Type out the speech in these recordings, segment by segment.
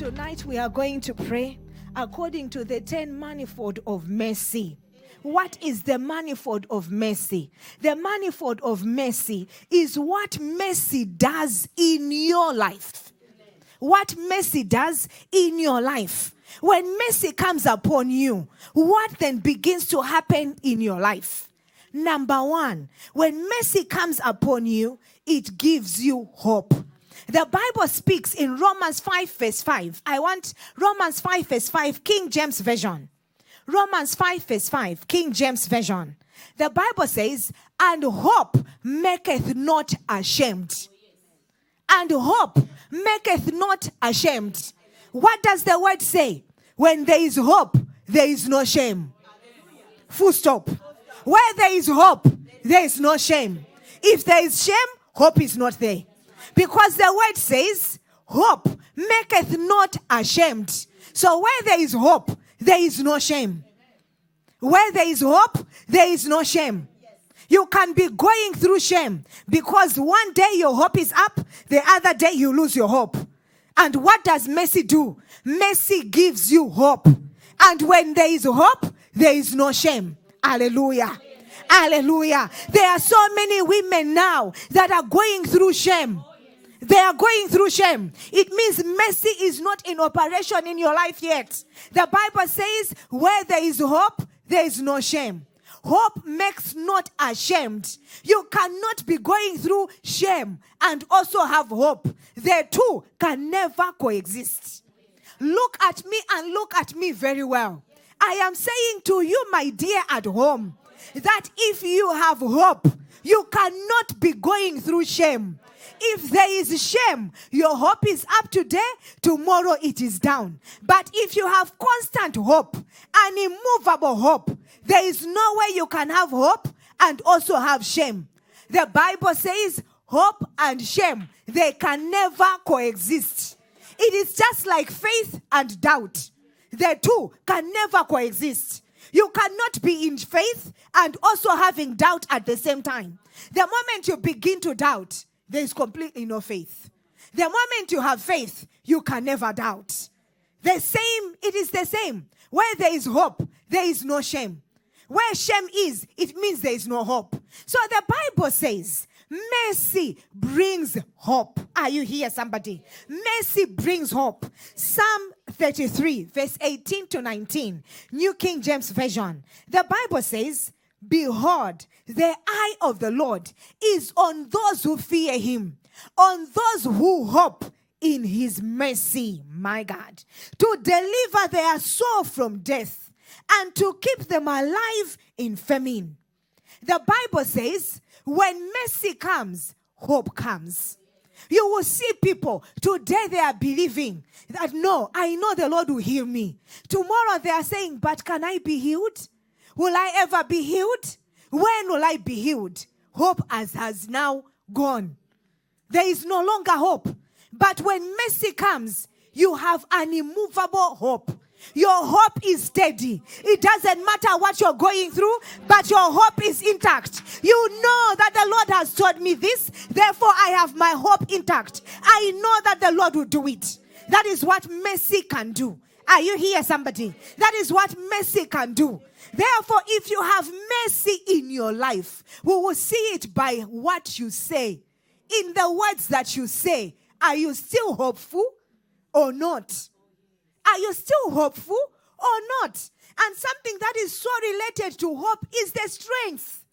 Tonight we are going to pray according to the 10 manifold of mercy. What is the manifold of mercy? The manifold of mercy is what mercy does in your life. What mercy does in your life. When mercy comes upon you, what then begins to happen in your life? Number one, when mercy comes upon you, it gives you hope. The Bible speaks in Romans 5, verse 5. I want Romans 5, verse 5, King James Version. Romans 5, verse 5, King James Version. The Bible says, And hope maketh not ashamed. And hope maketh not ashamed. What does the word say? When there is hope, there is no shame. Full stop. Where there is hope, there is no shame. If there is shame, hope is not there. Because the word says, hope maketh not ashamed. So where there is hope, there is no shame. Where there is hope, there is no shame. You can be going through shame because one day your hope is up, the other day you lose your hope. And what does mercy do? Mercy gives you hope. And when there is hope, there is no shame. Hallelujah. Hallelujah. There are so many women now that are going through shame. They are going through shame. It means mercy is not in operation in your life yet. The Bible says, where there is hope, there is no shame. Hope makes not ashamed. You cannot be going through shame and also have hope. The two can never coexist. Look at me and look at me very well. I am saying to you, my dear at home, that if you have hope, you cannot be going through shame. If there is shame, your hope is up today, tomorrow it is down. But if you have constant hope, an immovable hope, there is no way you can have hope and also have shame. The Bible says hope and shame, they can never coexist. It is just like faith and doubt. The two can never coexist. You cannot be in faith and also having doubt at the same time. The moment you begin to doubt, there is completely no faith. The moment you have faith, you can never doubt. The same, it is the same. Where there is hope, there is no shame. Where shame is, it means there is no hope. So the Bible says, mercy brings hope. Are you here, somebody? Mercy brings hope. Psalm 33, verse 18 to 19, New King James Version. The Bible says, Behold, the eye of the Lord is on those who fear him, on those who hope in his mercy, my God, to deliver their soul from death and to keep them alive in famine. The Bible says, when mercy comes, hope comes. You will see people today they are believing that no, I know the Lord will heal me. Tomorrow they are saying, but can I be healed? Will I ever be healed? When will I be healed? Hope has, has now gone. There is no longer hope. But when mercy comes, you have an immovable hope. Your hope is steady. It doesn't matter what you're going through, but your hope is intact. You know that the Lord has told me this, therefore I have my hope intact. I know that the Lord will do it. That is what mercy can do. Are you here, somebody? That is what mercy can do. Therefore, if you have mercy in your life, we will see it by what you say. In the words that you say, are you still hopeful or not? Are you still hopeful or not? And something that is so related to hope is the strength.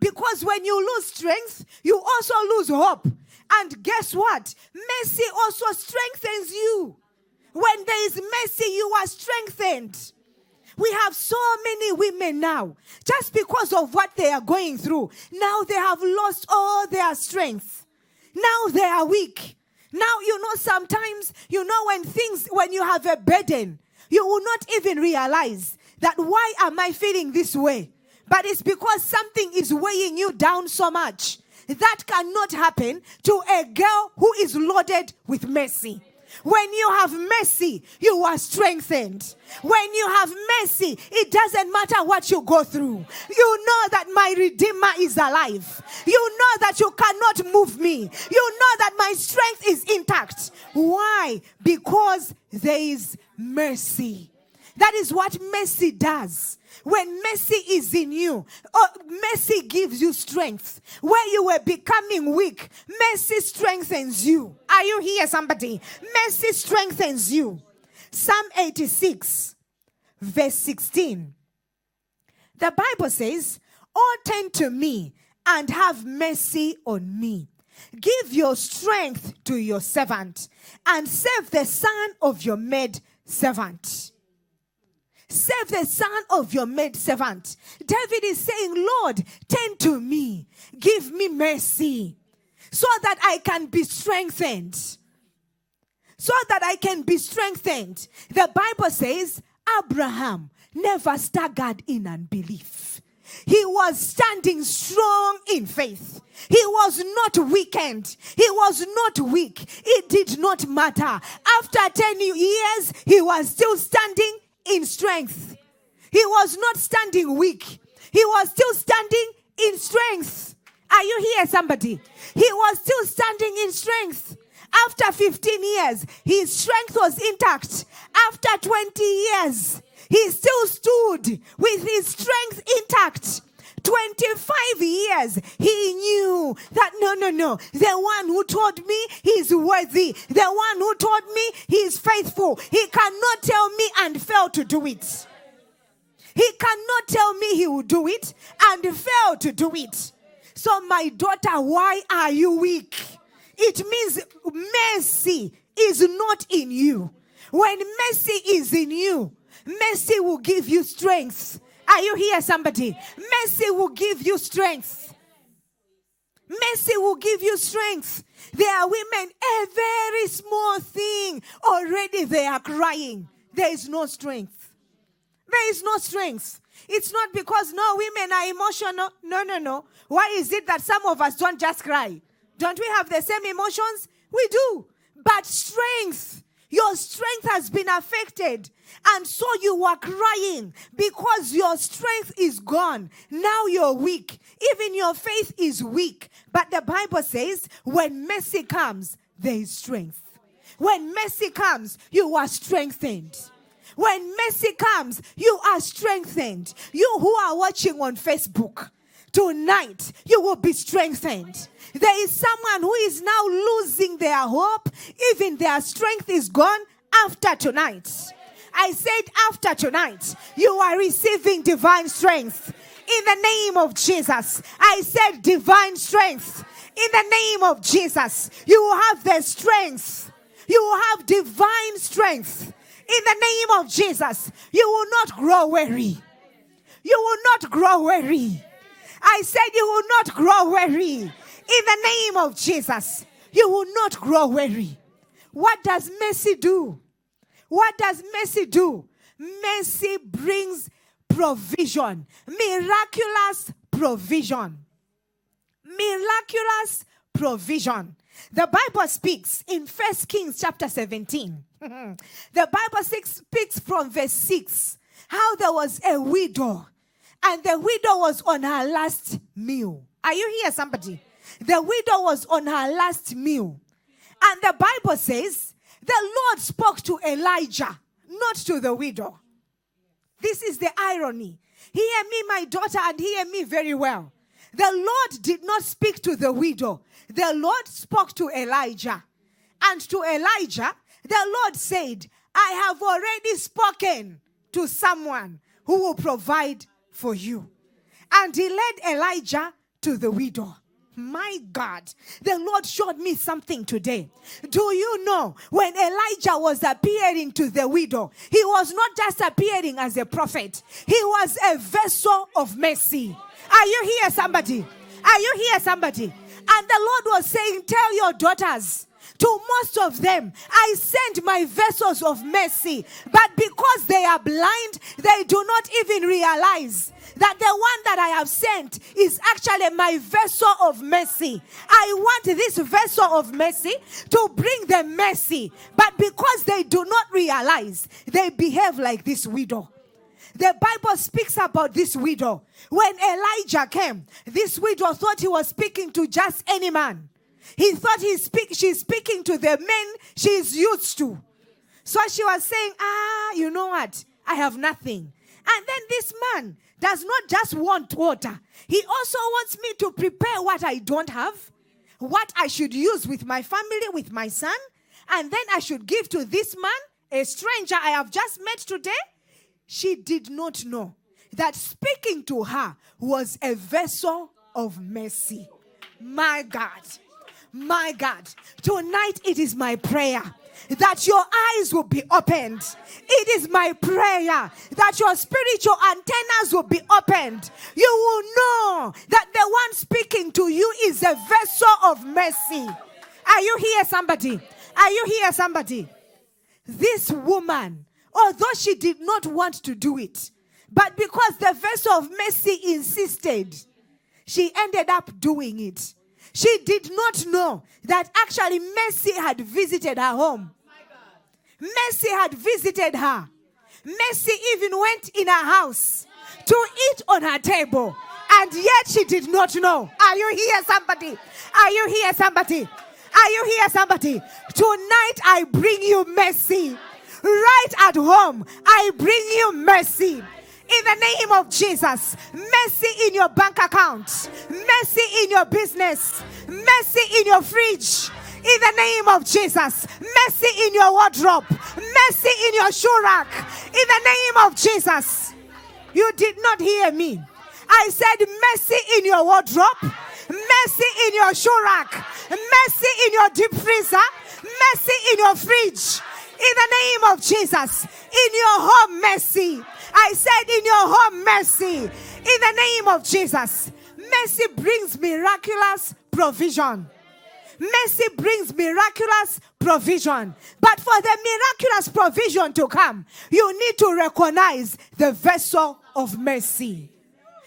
Because when you lose strength, you also lose hope. And guess what? Mercy also strengthens you. When there is mercy, you are strengthened. We have so many women now, just because of what they are going through. Now they have lost all their strength. Now they are weak. Now, you know, sometimes, you know, when things, when you have a burden, you will not even realize that why am I feeling this way? But it's because something is weighing you down so much. That cannot happen to a girl who is loaded with mercy. When you have mercy, you are strengthened. When you have mercy, it doesn't matter what you go through. You know that my Redeemer is alive. You know that you cannot move me. You know that my strength is intact. Why? Because there is mercy. That is what mercy does. When mercy is in you, oh, mercy gives you strength. Where you were becoming weak, mercy strengthens you. Are you here, somebody? Mercy strengthens you. Psalm 86, verse 16. The Bible says, Oh, turn to me and have mercy on me. Give your strength to your servant and save the son of your maid servant. Save the son of your maid servant. David is saying, Lord, turn to me. Give me mercy so that I can be strengthened. So that I can be strengthened. The Bible says, Abraham never staggered in unbelief. He was standing strong in faith. He was not weakened. He was not weak. It did not matter. After 10 years, he was still standing in strength. He was not standing weak. He was still standing in strength. Are you here, somebody? He was still standing in strength. After 15 years, his strength was intact. After 20 years, he still stood with his strength intact. 25 years, he knew that no, no, no. The one who told me he's worthy. The one who told me he's faithful. He cannot tell me and fail to do it. He cannot tell me he will do it and fail to do it. So, my daughter, why are you weak? It means mercy is not in you. When mercy is in you, mercy will give you strength. Are you here, somebody? Mercy will give you strength. Mercy will give you strength. There are women, a very small thing, already they are crying. There is no strength. There is no strength. It's not because no women are emotional. No, no, no. Why is it that some of us don't just cry? Don't we have the same emotions? We do. But strength your strength has been affected. And so you are crying because your strength is gone. Now you're weak. Even your faith is weak. But the Bible says when mercy comes, there is strength. When mercy comes, you are strengthened. When mercy comes, you are strengthened. You who are watching on Facebook, tonight you will be strengthened. There is someone who is now losing their hope, even their strength is gone after tonight. I said, after tonight, you are receiving divine strength in the name of Jesus. I said, divine strength in the name of Jesus. You will have the strength, you will have divine strength in the name of Jesus. You will not grow weary. You will not grow weary. I said, You will not grow weary. In the name of Jesus, you will not grow weary. What does mercy do? What does mercy do? Mercy brings provision, miraculous provision. Miraculous provision. The Bible speaks in First Kings chapter 17. the Bible speaks from verse 6 how there was a widow and the widow was on her last meal. Are you here, somebody? The widow was on her last meal. And the Bible says the Lord spoke to Elijah, not to the widow. This is the irony. Hear me, my daughter, and hear me very well. The Lord did not speak to the widow, the Lord spoke to Elijah. And to Elijah, the Lord said, I have already spoken to someone who will provide for you. And he led Elijah to the widow. My God, the Lord showed me something today. Do you know when Elijah was appearing to the widow, he was not just appearing as a prophet, he was a vessel of mercy. Are you here, somebody? Are you here, somebody? And the Lord was saying, Tell your daughters To most of them, I send my vessels of mercy. But because they are blind, they do not even realize that the one that I have sent is actually my vessel of mercy. I want this vessel of mercy to bring them mercy. But because they do not realize, they behave like this widow. The Bible speaks about this widow. When Elijah came, this widow thought he was speaking to just any man. He thought he's speak, she's speaking to the men she's used to. So she was saying, Ah, you know what? I have nothing. And then this man does not just want water, he also wants me to prepare what I don't have, what I should use with my family, with my son, and then I should give to this man, a stranger I have just met today. She did not know that speaking to her was a vessel of mercy. My God, my God, tonight it is my prayer that your eyes will be opened. It is my prayer that your spiritual antennas will be opened. You will know that the one speaking to you is a vessel of mercy. Are you here, somebody? Are you here, somebody? This woman although she did not want to do it. But because the vessel of mercy insisted, she ended up doing it. She did not know that actually mercy had visited her home. Mercy had visited her. Mercy even went in her house to eat on her table. And yet she did not know. Are you here, somebody? Are you here, somebody? Are you here, somebody? Tonight I bring you mercy right at home. I bring you mercy. In the name of Jesus, mercy in your bank account, mercy in your business, mercy in your fridge. In the name of Jesus, mercy in your wardrobe, mercy in your shoe rack. In the name of Jesus, you did not hear me. I said mercy in your wardrobe, mercy in your shoe rack, mercy in your deep freezer, mercy in your fridge, in the name of Jesus. In your home, mercy. I said, in your home, mercy. In the name of Jesus. Mercy brings miraculous provision. Mercy brings miraculous provision. But for the miraculous provision to come, you need to recognize the vessel of mercy.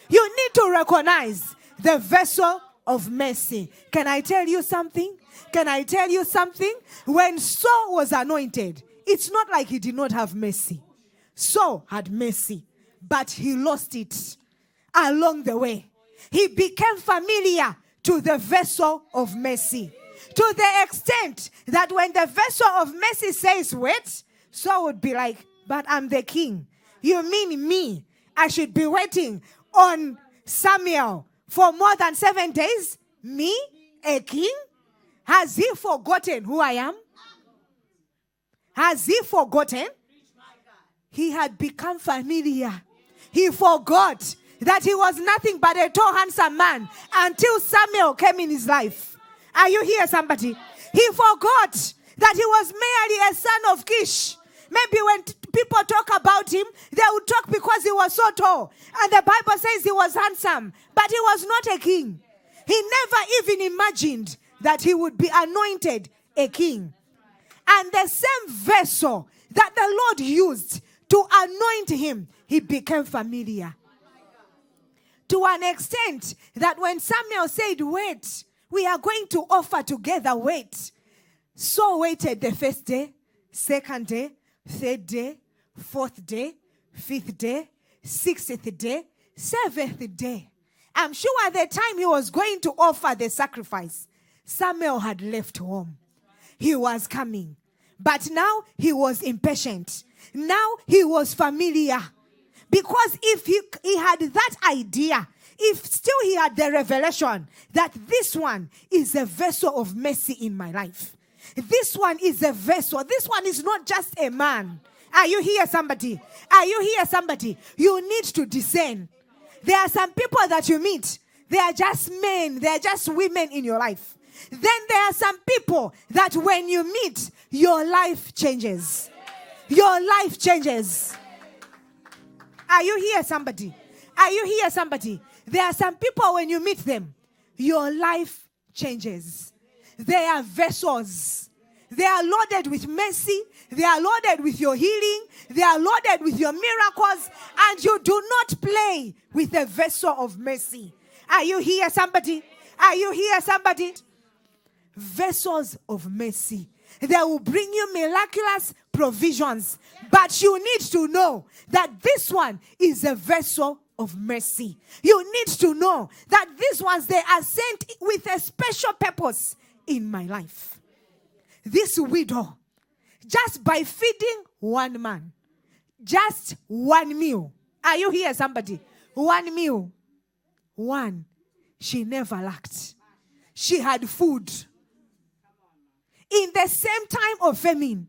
You need to recognize the vessel of mercy. Can I tell you something? Can I tell you something? When Saul was anointed, it's not like he did not have mercy. Saul had mercy, but he lost it along the way. He became familiar to the vessel of mercy to the extent that when the vessel of mercy says, Wait, Saul would be like, But I'm the king. You mean me? I should be waiting on Samuel for more than seven days? Me, a king? Has he forgotten who I am? Has he forgotten? He had become familiar. He forgot that he was nothing but a tall, handsome man until Samuel came in his life. Are you here, somebody? He forgot that he was merely a son of Kish. Maybe when t- people talk about him, they would talk because he was so tall. And the Bible says he was handsome, but he was not a king. He never even imagined that he would be anointed a king. And the same vessel that the Lord used to anoint him, he became familiar. To an extent that when Samuel said, Wait, we are going to offer together, wait. So waited the first day, second day, third day, fourth day, fifth day, sixth day, seventh day. I'm sure at the time he was going to offer the sacrifice, Samuel had left home. He was coming. But now he was impatient. Now he was familiar. Because if he, he had that idea, if still he had the revelation that this one is a vessel of mercy in my life, this one is a vessel, this one is not just a man. Are you here, somebody? Are you here, somebody? You need to discern. There are some people that you meet, they are just men, they are just women in your life. Then there are some people that when you meet, your life changes. Your life changes. Are you here, somebody? Are you here, somebody? There are some people when you meet them, your life changes. They are vessels. They are loaded with mercy. They are loaded with your healing. They are loaded with your miracles. And you do not play with a vessel of mercy. Are you here, somebody? Are you here, somebody? Vessels of mercy. They will bring you miraculous provisions. But you need to know that this one is a vessel of mercy. You need to know that these ones, they are sent with a special purpose in my life. This widow, just by feeding one man, just one meal. Are you here, somebody? One meal. One. She never lacked. She had food. In the same time of famine,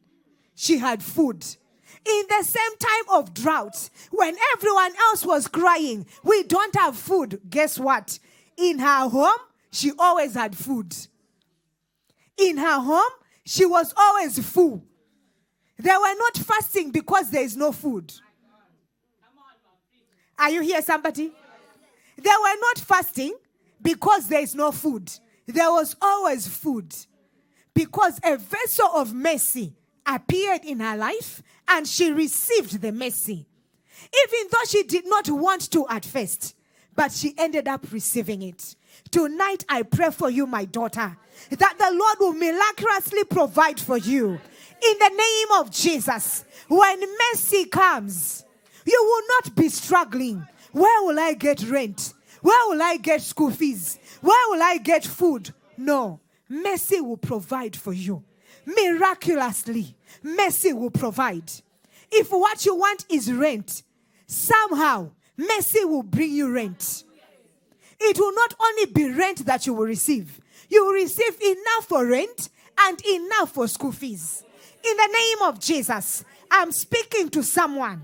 she had food. In the same time of drought, when everyone else was crying, we don't have food. Guess what? In her home, she always had food. In her home, she was always full. They were not fasting because there is no food. Are you here, somebody? They were not fasting because there is no food. There was always food. Because a vessel of mercy appeared in her life and she received the mercy. Even though she did not want to at first, but she ended up receiving it. Tonight, I pray for you, my daughter, that the Lord will miraculously provide for you. In the name of Jesus, when mercy comes, you will not be struggling. Where will I get rent? Where will I get school fees? Where will I get food? No, mercy will provide for you. Miraculously, mercy will provide. If what you want is rent, somehow mercy will bring you rent. It will not only be rent that you will receive, you will receive enough for rent and enough for school fees. In the name of Jesus, I'm speaking to someone.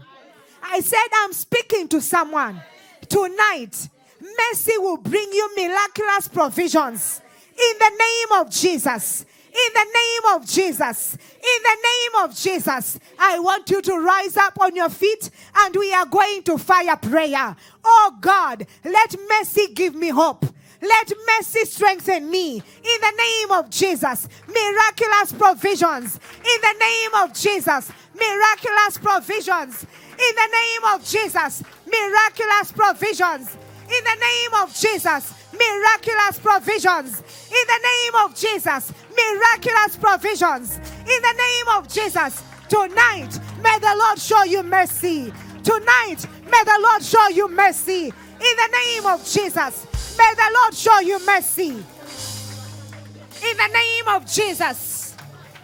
I said, I'm speaking to someone. Tonight, mercy will bring you miraculous provisions. In the name of Jesus. In the name of Jesus. In the name of Jesus. I want you to rise up on your feet and we are going to fire prayer. Oh God, let mercy give me hope. Let mercy strengthen me in the name of Jesus. Miraculous provisions in the name of Jesus. Miraculous provisions in the name of Jesus. Miraculous provisions in the name of Jesus. Miraculous provisions in the name of Jesus. Miraculous provisions in the name of Jesus. Tonight, may the Lord show you mercy. Tonight, may the Lord show you mercy in the name of Jesus. May the Lord show you mercy. In the name of Jesus.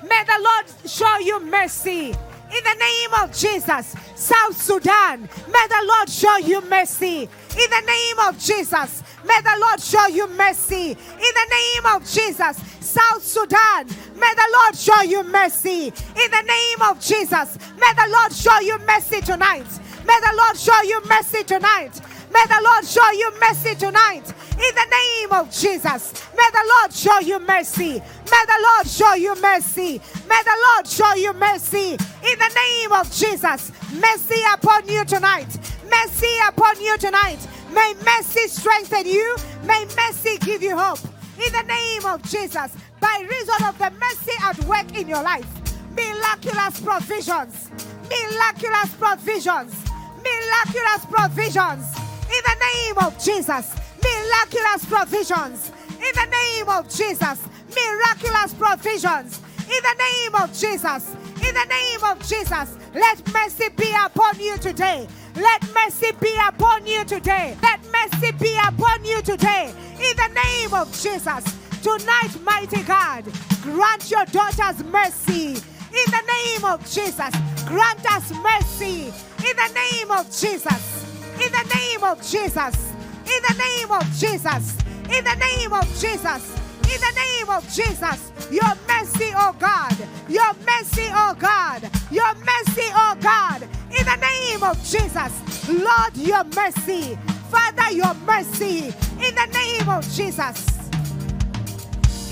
May the Lord show you mercy. In the name of Jesus. South Sudan. May the Lord show you mercy. In the name of Jesus. May the Lord show you mercy. In the name of Jesus. South Sudan. May the Lord show you mercy. In the name of Jesus. May the Lord show you mercy tonight. May the Lord show you mercy tonight. May the Lord show you mercy tonight. In the name of Jesus. May the Lord show you mercy. May the Lord show you mercy. May the Lord show you mercy. In the name of Jesus. Mercy upon you tonight. Mercy upon you tonight. May mercy strengthen you. May mercy give you hope. In the name of Jesus. By reason of the mercy at work in your life. Miraculous provisions. Miraculous provisions. Miraculous provisions in the name of Jesus. Miraculous provisions. In the name of Jesus. Miraculous provisions. In the name of Jesus. In the name of Jesus. Let mercy be upon you today. Let mercy be upon you today. Let mercy be upon you today. In the name of Jesus. Tonight, mighty God, grant your daughters mercy. In the name of Jesus, grant us mercy. In the name of Jesus. In the name of Jesus. In the name of Jesus. In the name of Jesus. In the name of Jesus. Your mercy, oh God. Your mercy, oh God. Your mercy, oh God. In the name of Jesus. Lord, your mercy. Father, your mercy. In the name of Jesus.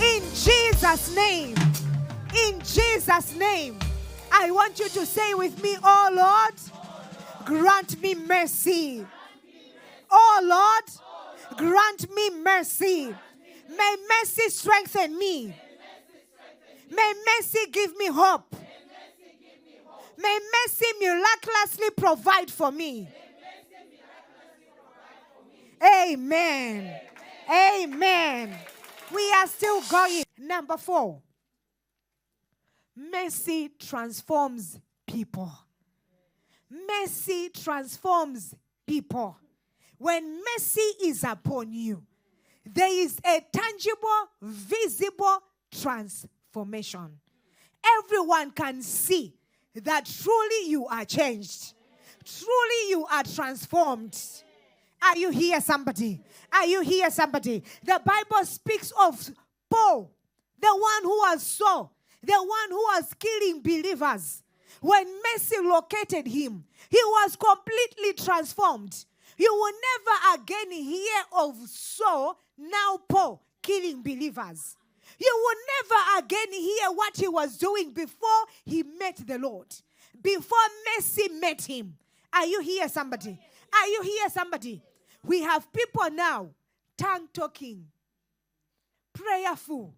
In Jesus' name. In Jesus' name. I want you to say with me, oh Lord grant me mercy. Oh Lord, grant me mercy. May mercy strengthen me. May mercy give me hope. May mercy miraculously provide for me. Amen. Amen. We are still going. Number four mercy transforms people. Mercy transforms people. When mercy is upon you, there is a tangible, visible transformation. Everyone can see that truly you are changed, truly you are transformed. Are you here, somebody? Are you here, somebody? The Bible speaks of Paul, the one who was so, the one who was killing believers. When mercy located him, he was completely transformed. You will never again hear of Saul, now Paul, killing believers. You will never again hear what he was doing before he met the Lord, before mercy met him. Are you here, somebody? Are you here, somebody? We have people now tongue talking, prayerful,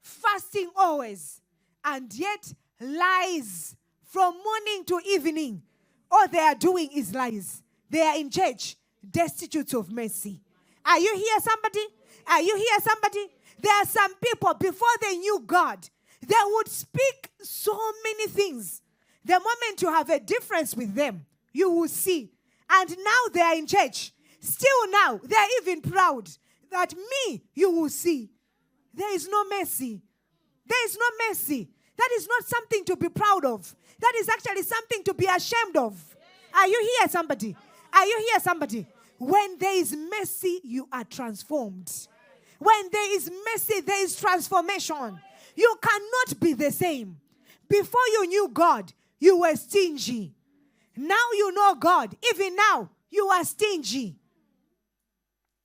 fasting always, and yet lies from morning to evening. All they are doing is lies. They are in church, destitute of mercy. Are you here, somebody? Are you here, somebody? There are some people, before they knew God, they would speak so many things. The moment you have a difference with them, you will see. And now they are in church. Still now, they are even proud that me, you will see. There is no mercy. There is no mercy. That is not something to be proud of. That is actually something to be ashamed of. Are you here, somebody? Are you here, somebody? When there is mercy, you are transformed. When there is mercy, there is transformation. You cannot be the same. Before you knew God, you were stingy. Now you know God. Even now, you are stingy.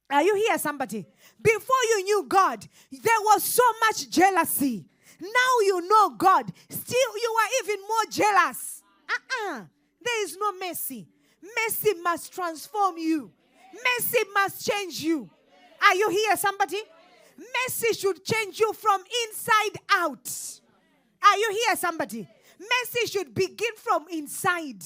Are you here, somebody? Before you knew God, there was so much jealousy. Now you know God. Still, you are even more jealous. Uh-uh. There is no mercy. Mercy must transform you. Mercy must change you. Are you here, somebody? Mercy should change you from inside out. Are you here, somebody? Mercy should begin from inside.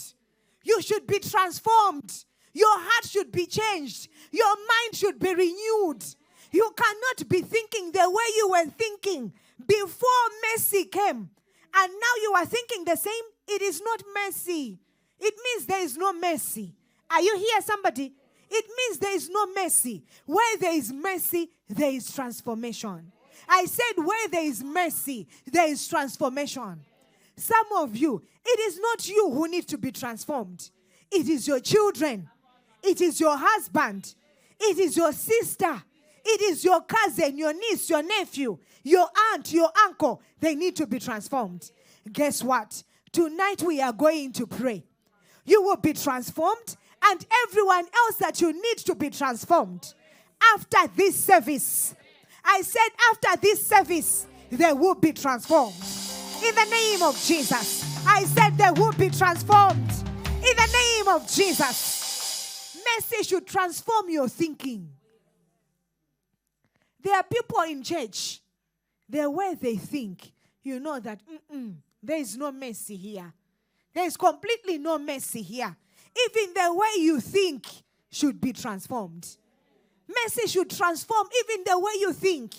You should be transformed. Your heart should be changed. Your mind should be renewed. You cannot be thinking the way you were thinking before mercy came. And now you are thinking the same. It is not mercy. It means there is no mercy. Are you here, somebody? It means there is no mercy. Where there is mercy, there is transformation. I said, where there is mercy, there is transformation. Some of you, it is not you who need to be transformed, it is your children, it is your husband, it is your sister, it is your cousin, your niece, your nephew, your aunt, your uncle. They need to be transformed. Guess what? Tonight we are going to pray. You will be transformed and everyone else that you need to be transformed after this service. I said, after this service, they will be transformed. In the name of Jesus. I said, they will be transformed. In the name of Jesus. Mercy should transform your thinking. There are people in church, the way they think, you know that there is no mercy here. There is completely no mercy here even the way you think should be transformed. Mercy should transform even the way you think.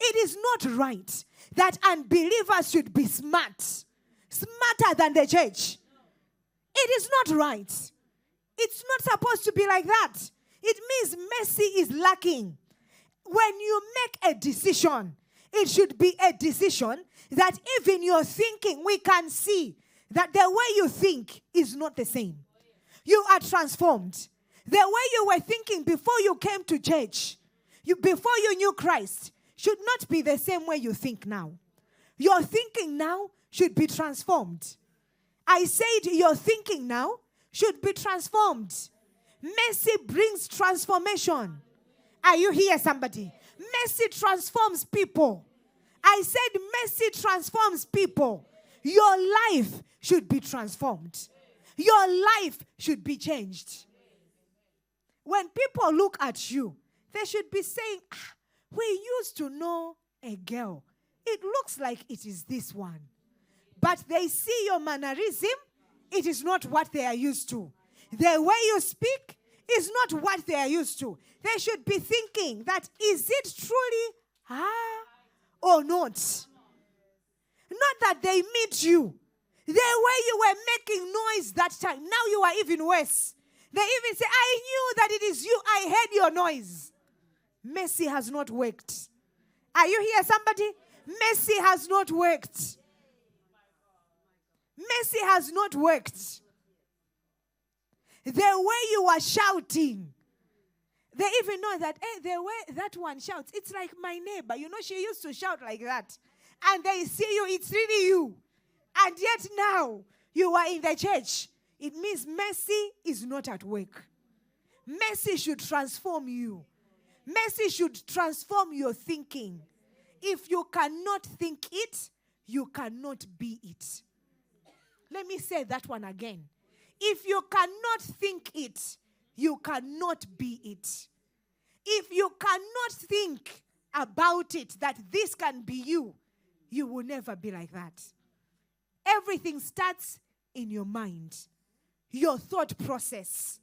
It is not right that unbelievers should be smart, smarter than the church. It is not right. It's not supposed to be like that. It means mercy is lacking. When you make a decision, it should be a decision that even your thinking, we can see that the way you think is not the same. You are transformed. The way you were thinking before you came to church, you, before you knew Christ, should not be the same way you think now. Your thinking now should be transformed. I said your thinking now should be transformed. Mercy brings transformation. Are you here, somebody? Mercy transforms people. I said mercy transforms people. Your life should be transformed. Your life should be changed. When people look at you, they should be saying, ah, We used to know a girl. it looks like it is this one. But they see your mannerism, it is not what they are used to. The way you speak is not what they are used to. They should be thinking that is it truly ah or not? Not that they meet you. The way you were making noise that time, now you are even worse. They even say, I knew that it is you. I heard your noise. Mercy has not worked. Are you here, somebody? Mercy has not worked. Mercy has not worked. The way you are shouting, they even know that, hey, the way that one shouts, it's like my neighbor. You know, she used to shout like that. And they see you, it's really you. And yet now you are in the church. It means mercy is not at work. Mercy should transform you. Mercy should transform your thinking. If you cannot think it, you cannot be it. Let me say that one again. If you cannot think it, you cannot be it. If you cannot think about it that this can be you, you will never be like that. Everything starts in your mind, your thought process.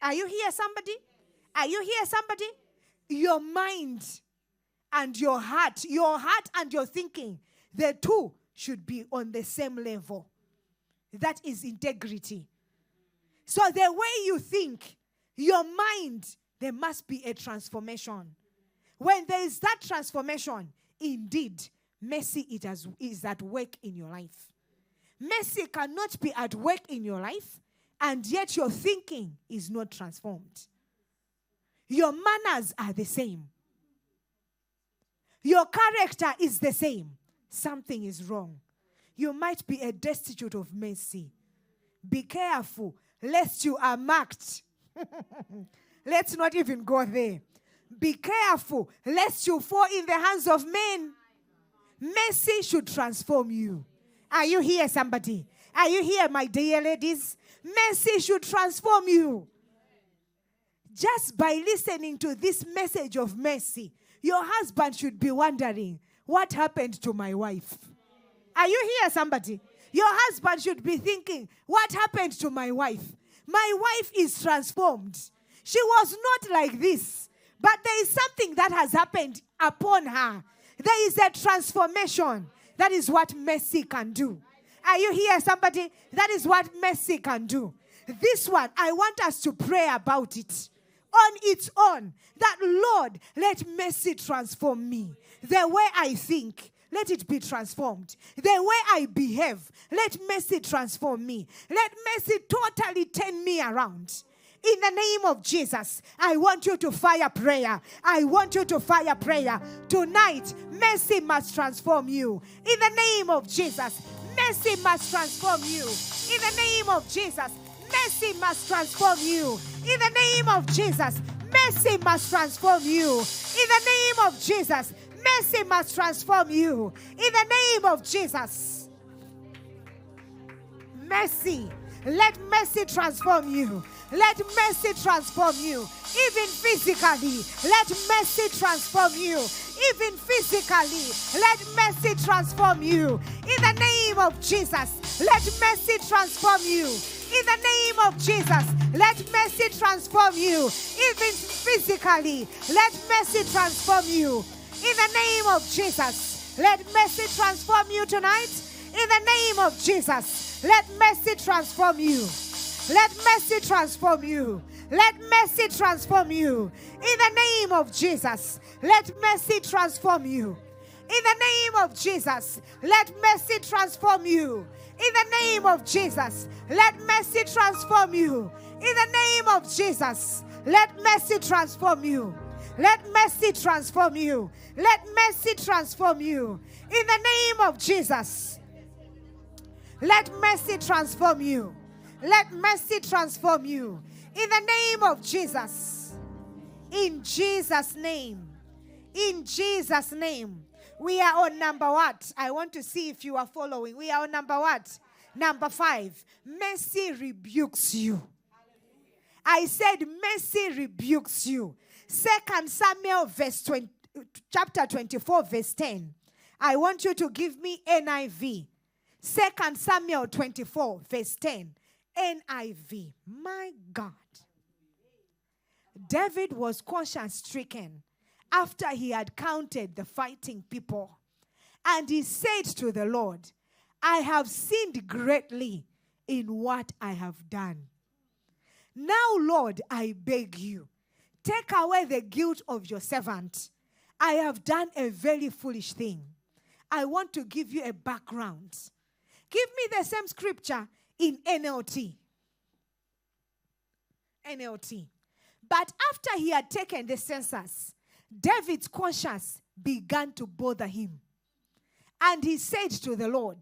Are you here, somebody? Are you here, somebody? Your mind and your heart, your heart and your thinking, the two should be on the same level. That is integrity. So, the way you think, your mind, there must be a transformation. When there is that transformation, indeed, mercy it has, is at work in your life. Mercy cannot be at work in your life, and yet your thinking is not transformed. Your manners are the same. Your character is the same. Something is wrong. You might be a destitute of mercy. Be careful lest you are marked. Let's not even go there. Be careful lest you fall in the hands of men. Mercy should transform you. Are you here, somebody? Are you here, my dear ladies? Mercy should transform you. Just by listening to this message of mercy, your husband should be wondering, What happened to my wife? Are you here, somebody? Your husband should be thinking, What happened to my wife? My wife is transformed. She was not like this, but there is something that has happened upon her. There is a transformation. That is what mercy can do. Are you here, somebody? That is what mercy can do. This one, I want us to pray about it on its own. That, Lord, let mercy transform me. The way I think, let it be transformed. The way I behave, let mercy transform me. Let mercy totally turn me around. In the name of Jesus, I want you to fire prayer. I want you to fire prayer. Tonight, mercy must transform you. In the name of Jesus, mercy must transform you. In the name of Jesus, mercy must transform you. In the name of Jesus, mercy must transform you. In the name of Jesus, mercy must transform you. In the name of Jesus, mercy. Let mercy transform you. Let mercy transform you. Even physically, let mercy transform you. Even physically, let mercy transform you. In the name of Jesus, let mercy transform you. In the name of Jesus, let mercy transform you. Even physically, let mercy transform you. In the name of Jesus, let mercy transform you tonight. In the name of Jesus, let mercy transform you. Let mercy transform you. Let mercy transform you. In the name of Jesus, let mercy transform you. In the name of Jesus, let mercy transform you. In the name of Jesus, let mercy transform you. In the name of Jesus, let mercy transform you. Let mercy transform you. Let mercy transform you. In the name of Jesus, let mercy transform you. Let mercy transform you. In the name of Jesus. In Jesus' name. In Jesus' name. We are on number what? I want to see if you are following. We are on number what? Number five. Mercy rebukes you. I said mercy rebukes you. Second Samuel verse 20, chapter 24 verse 10. I want you to give me NIV. Second Samuel 24, verse 10. NIV. My God. David was conscience stricken after he had counted the fighting people. And he said to the Lord, I have sinned greatly in what I have done. Now, Lord, I beg you, take away the guilt of your servant. I have done a very foolish thing. I want to give you a background. Give me the same scripture in NLT. NLT. But after he had taken the census, David's conscience began to bother him. And he said to the Lord,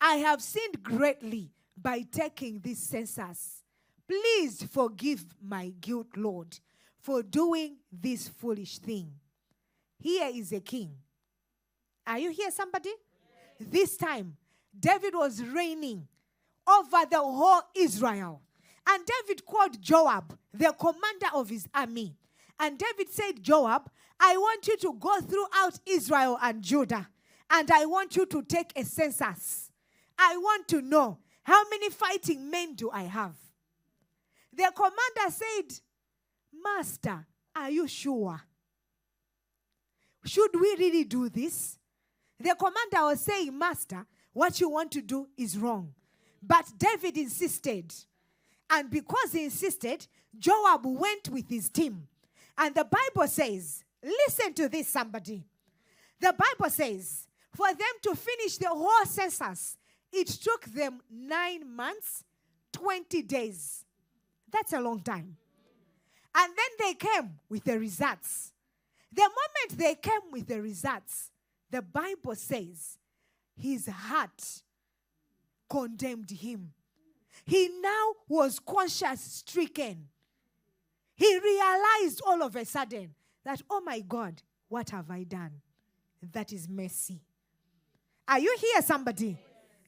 I have sinned greatly by taking this census. Please forgive my guilt, Lord, for doing this foolish thing. Here is a king. Are you here, somebody? This time, David was reigning over the whole Israel. And David called Joab, the commander of his army. And David said, Joab, I want you to go throughout Israel and Judah, and I want you to take a census. I want to know how many fighting men do I have? The commander said, Master, are you sure? Should we really do this? The commander was saying, Master, what you want to do is wrong. But David insisted. And because he insisted, Joab went with his team. And the Bible says, listen to this, somebody. The Bible says, for them to finish the whole census, it took them nine months, 20 days. That's a long time. And then they came with the results. The moment they came with the results, the Bible says his heart condemned him. He now was conscience stricken. He realized all of a sudden that, oh my God, what have I done? That is mercy. Are you here, somebody?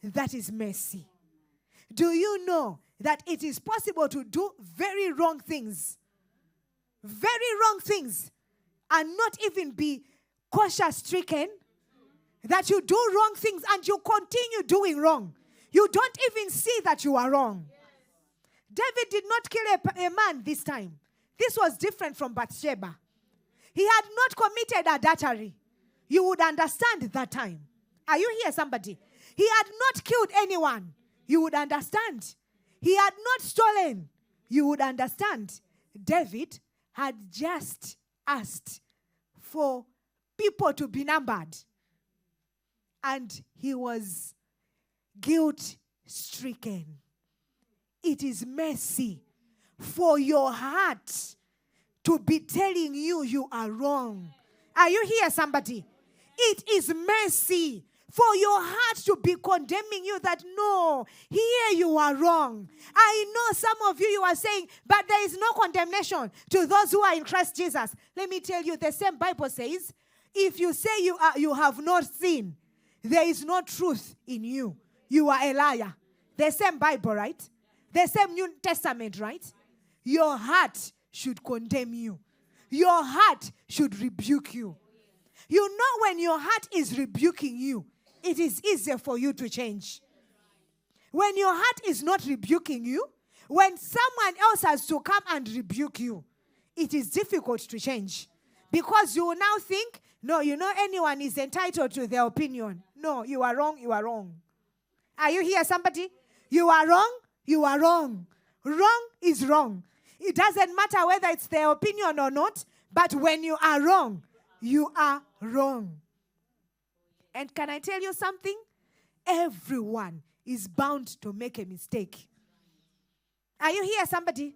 That is mercy. Do you know that it is possible to do very wrong things? Very wrong things and not even be conscience stricken? That you do wrong things and you continue doing wrong. You don't even see that you are wrong. David did not kill a, a man this time. This was different from Bathsheba. He had not committed adultery. You would understand that time. Are you here, somebody? He had not killed anyone. You would understand. He had not stolen. You would understand. David had just asked for people to be numbered. And he was guilt stricken. It is mercy for your heart to be telling you you are wrong. Are you here, somebody? It is mercy for your heart to be condemning you that no, here you are wrong. I know some of you, you are saying, but there is no condemnation to those who are in Christ Jesus. Let me tell you, the same Bible says, if you say you, are, you have not sinned, there is no truth in you. You are a liar. The same Bible, right? The same New Testament, right? Your heart should condemn you. Your heart should rebuke you. You know, when your heart is rebuking you, it is easier for you to change. When your heart is not rebuking you, when someone else has to come and rebuke you, it is difficult to change. Because you now think, no, you know, anyone is entitled to their opinion. No, you are wrong, you are wrong. Are you here, somebody? You are wrong, you are wrong. Wrong is wrong. It doesn't matter whether it's their opinion or not, but when you are wrong, you are wrong. And can I tell you something? Everyone is bound to make a mistake. Are you here, somebody?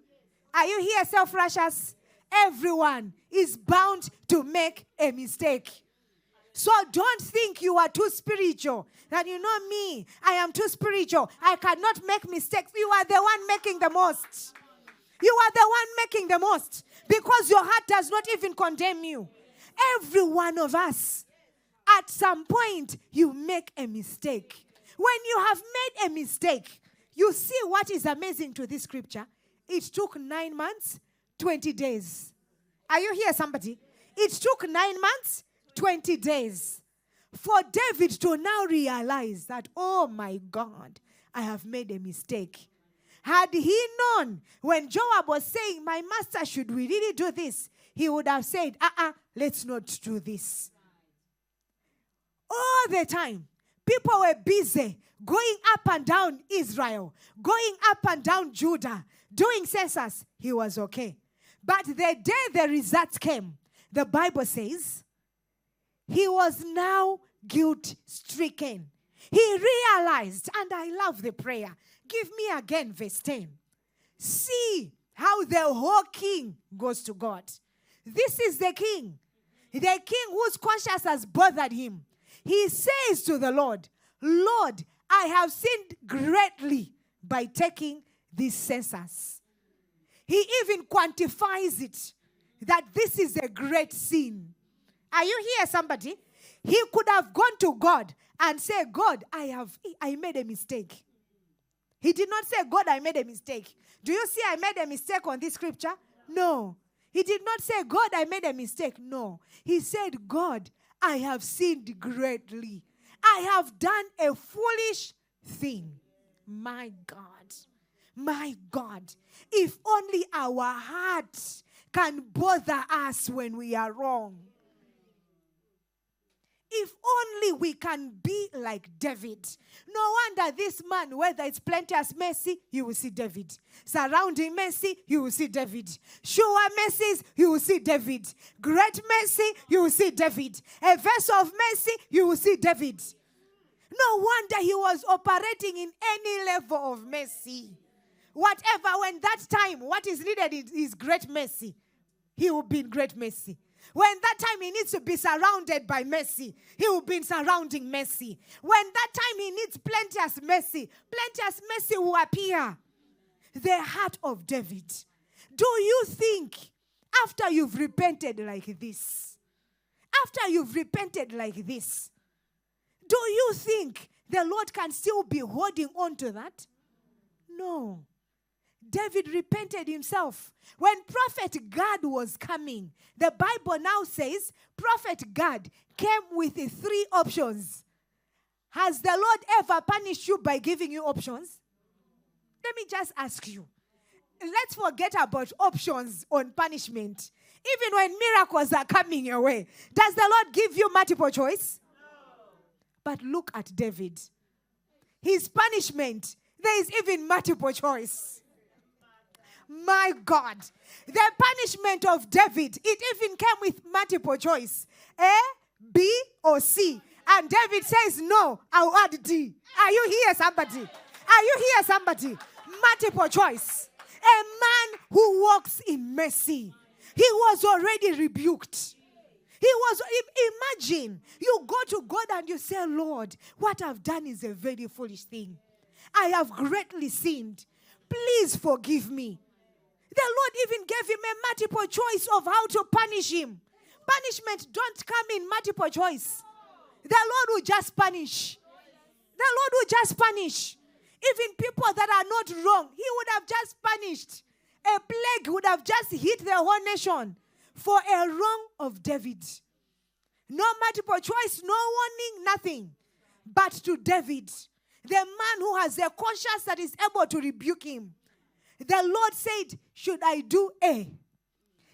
Are you here, self righteous? Everyone is bound to make a mistake. So don't think you are too spiritual. That you know me, I am too spiritual. I cannot make mistakes. You are the one making the most. You are the one making the most because your heart does not even condemn you. Every one of us, at some point, you make a mistake. When you have made a mistake, you see what is amazing to this scripture. It took nine months, 20 days. Are you here, somebody? It took nine months, 20 days for David to now realize that, oh my God, I have made a mistake. Had he known when Joab was saying, My master, should we really do this? He would have said, Uh uh-uh, uh, let us not do this. All the time, people were busy going up and down Israel, going up and down Judah, doing census. He was okay. But the day the results came, the Bible says, he was now guilt stricken. He realized, and I love the prayer. Give me again, verse 10. See how the whole king goes to God. This is the king, the king whose conscience has bothered him. He says to the Lord, Lord, I have sinned greatly by taking this census. He even quantifies it that this is a great sin. Are you here, somebody? He could have gone to God and say, God, I have I made a mistake. He did not say, God, I made a mistake. Do you see I made a mistake on this scripture? No. He did not say, God, I made a mistake. No. He said, God, I have sinned greatly. I have done a foolish thing. My God. My God. If only our heart can bother us when we are wrong. If only we can be like David. No wonder this man, whether it's plenteous mercy, you will see David. Surrounding mercy, you will see David. Sure mercies, you will see David. Great mercy, you will see David. A verse of mercy, you will see David. No wonder he was operating in any level of mercy. Whatever, when that time, what is needed is great mercy. He will be in great mercy. When that time he needs to be surrounded by mercy, he will be surrounding mercy. When that time he needs plenteous mercy, plenteous mercy will appear. The heart of David. Do you think after you've repented like this, after you've repented like this, do you think the Lord can still be holding on to that? No. David repented himself. When Prophet Gad was coming, the Bible now says Prophet Gad came with three options. Has the Lord ever punished you by giving you options? Let me just ask you. Let's forget about options on punishment. Even when miracles are coming your way, does the Lord give you multiple choice? But look at David. His punishment, there is even multiple choice. My God. The punishment of David, it even came with multiple choice A, B, or C. And David says, No, I'll add D. Are you here, somebody? Are you here, somebody? Multiple choice. A man who walks in mercy. He was already rebuked. He was, imagine, you go to God and you say, Lord, what I've done is a very foolish thing. I have greatly sinned. Please forgive me. The Lord even gave him a multiple choice of how to punish him. Punishment don't come in multiple choice. The Lord will just punish. The Lord will just punish. Even people that are not wrong, He would have just punished. A plague would have just hit the whole nation for a wrong of David. No multiple choice, no warning, nothing. But to David, the man who has a conscience that is able to rebuke him, the Lord said, Should I do A?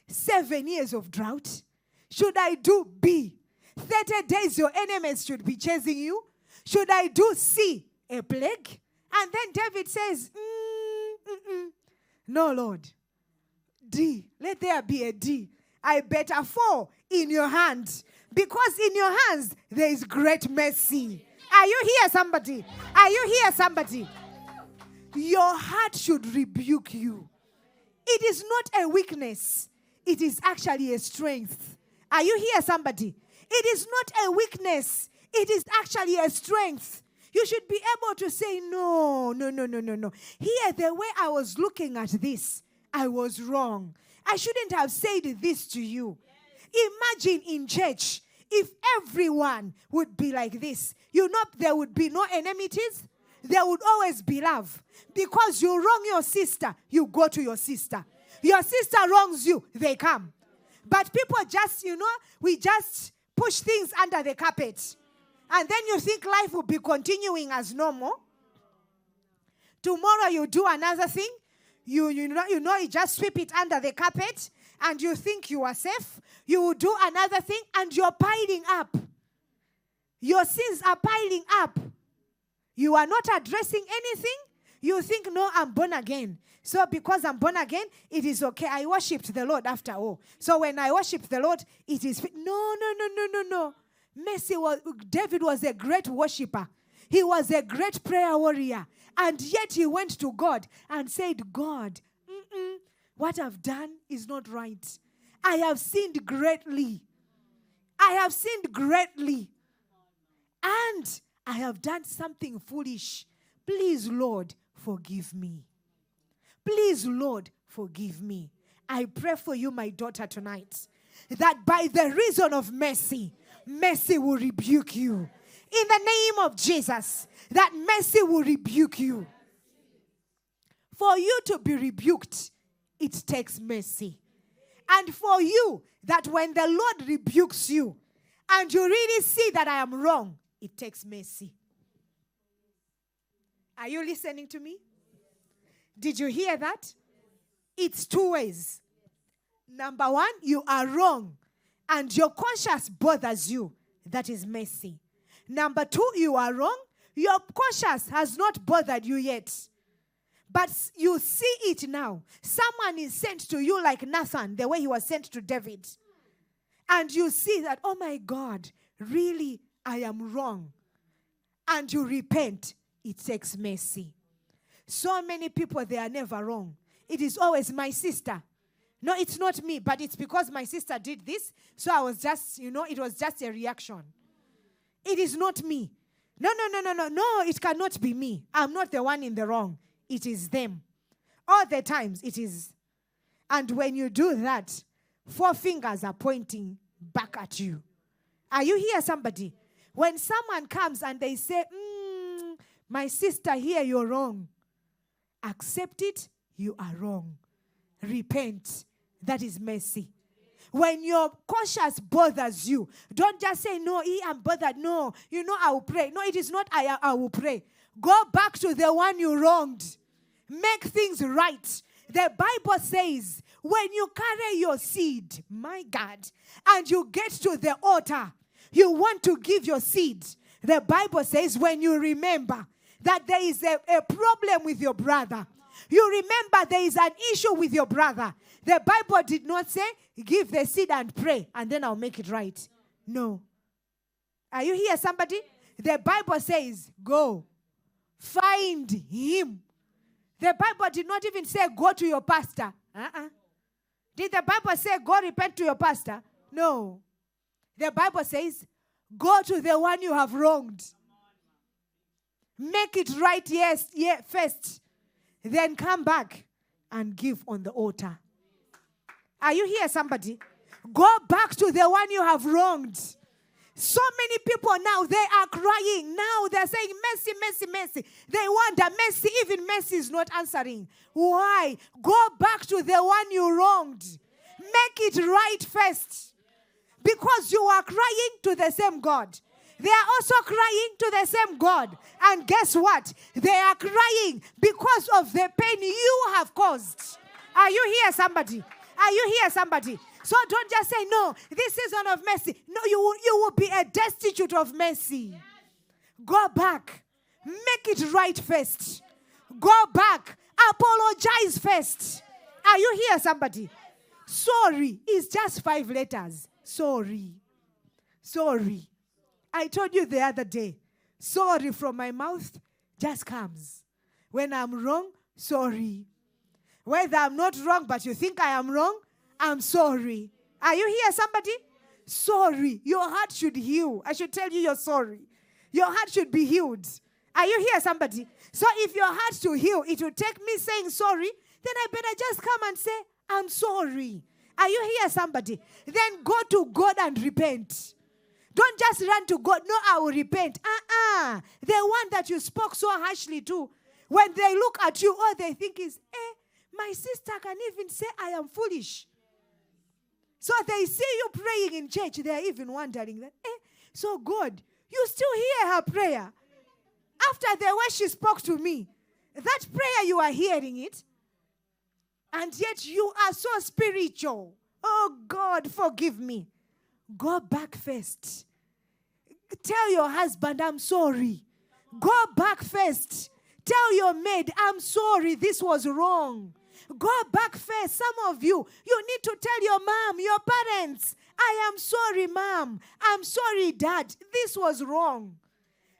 Seven years of drought? Should I do B? 30 days your enemies should be chasing you? Should I do C? A plague? And then David says, mm, No, Lord. D. Let there be a D. I better fall in your hands because in your hands there is great mercy. Are you here, somebody? Are you here, somebody? Your heart should rebuke you. It is not a weakness, it is actually a strength. Are you here, somebody? It is not a weakness, it is actually a strength. You should be able to say, No, no, no, no, no, no. Here, the way I was looking at this, I was wrong. I shouldn't have said this to you. Imagine in church if everyone would be like this. You know, there would be no enmities, there would always be love. Because you wrong your sister, you go to your sister. Your sister wrongs you, they come. But people just, you know, we just push things under the carpet. And then you think life will be continuing as normal. Tomorrow you do another thing. You, you, know, you know, you just sweep it under the carpet and you think you are safe. You will do another thing and you're piling up. Your sins are piling up. You are not addressing anything. You think, no, I'm born again. So because I'm born again, it is okay. I worshipped the Lord after all. So when I worship the Lord, it is no, no, no, no, no, no. Mercy was David was a great worshiper. He was a great prayer warrior. And yet he went to God and said, God, what I've done is not right. I have sinned greatly. I have sinned greatly. And I have done something foolish. Please, Lord, forgive me. Please, Lord, forgive me. I pray for you, my daughter, tonight, that by the reason of mercy, mercy will rebuke you. In the name of Jesus, that mercy will rebuke you. For you to be rebuked, it takes mercy. And for you, that when the Lord rebukes you and you really see that I am wrong, it takes mercy. Are you listening to me? Did you hear that? It's two ways. Number one, you are wrong and your conscience bothers you. That is mercy. Number two, you are wrong. Your conscience has not bothered you yet. But you see it now. Someone is sent to you like Nathan, the way he was sent to David. And you see that, oh my God, really, I am wrong. And you repent. It takes mercy. So many people, they are never wrong. It is always my sister. No, it's not me, but it's because my sister did this. So I was just, you know, it was just a reaction. It is not me. No, no, no, no, no, no, it cannot be me. I'm not the one in the wrong. It is them. All the times it is. And when you do that, four fingers are pointing back at you. Are you here, somebody? When someone comes and they say, mm, My sister, here you're wrong, accept it, you are wrong. Repent. That is mercy. When your conscience bothers you, don't just say, No, I'm bothered. No, you know, I will pray. No, it is not I, I will pray. Go back to the one you wronged. Make things right. The Bible says, when you carry your seed, my God, and you get to the altar, you want to give your seed. The Bible says, when you remember that there is a, a problem with your brother, you remember there is an issue with your brother. The Bible did not say, give the seed and pray, and then I'll make it right. No. Are you here, somebody? The Bible says, go find him. The Bible did not even say, go to your pastor. Uh-uh. Did the Bible say, go repent to your pastor? No. The Bible says, go to the one you have wronged. Make it right, yes, yeah, first. Then come back and give on the altar. Are you here, somebody? Go back to the one you have wronged. So many people now, they are crying. Now they're saying, Mercy, mercy, mercy. They wonder, Mercy, even mercy is not answering. Why? Go back to the one you wronged. Make it right first. Because you are crying to the same God. They are also crying to the same God. And guess what? They are crying because of the pain you have caused. Are you here, somebody? Are you here, somebody? So don't just say, no, this season of mercy. No, you will, you will be a destitute of mercy. Go back. Make it right first. Go back. Apologize first. Are you here, somebody? Sorry is just five letters. Sorry. Sorry. I told you the other day, sorry from my mouth just comes. When I'm wrong, sorry. Whether I'm not wrong, but you think I am wrong, I'm sorry. Are you here, somebody? Sorry. Your heart should heal. I should tell you you're sorry. Your heart should be healed. Are you here, somebody? So if your heart to heal, it will take me saying sorry, then I better just come and say, I'm sorry. Are you here, somebody? Then go to God and repent. Don't just run to God. No, I will repent. Uh-uh. The one that you spoke so harshly to, when they look at you, all they think is, eh, my sister can even say I am foolish. So they see you praying in church, they are even wondering that, eh, so God, You still hear her prayer. After the way she spoke to me, that prayer you are hearing it, and yet you are so spiritual. Oh God, forgive me. Go back first. Tell your husband, I'm sorry. Go back first. Tell your maid, I'm sorry, this was wrong. Go back first. Some of you, you need to tell your mom, your parents, I am sorry, mom. I'm sorry, dad. This was wrong.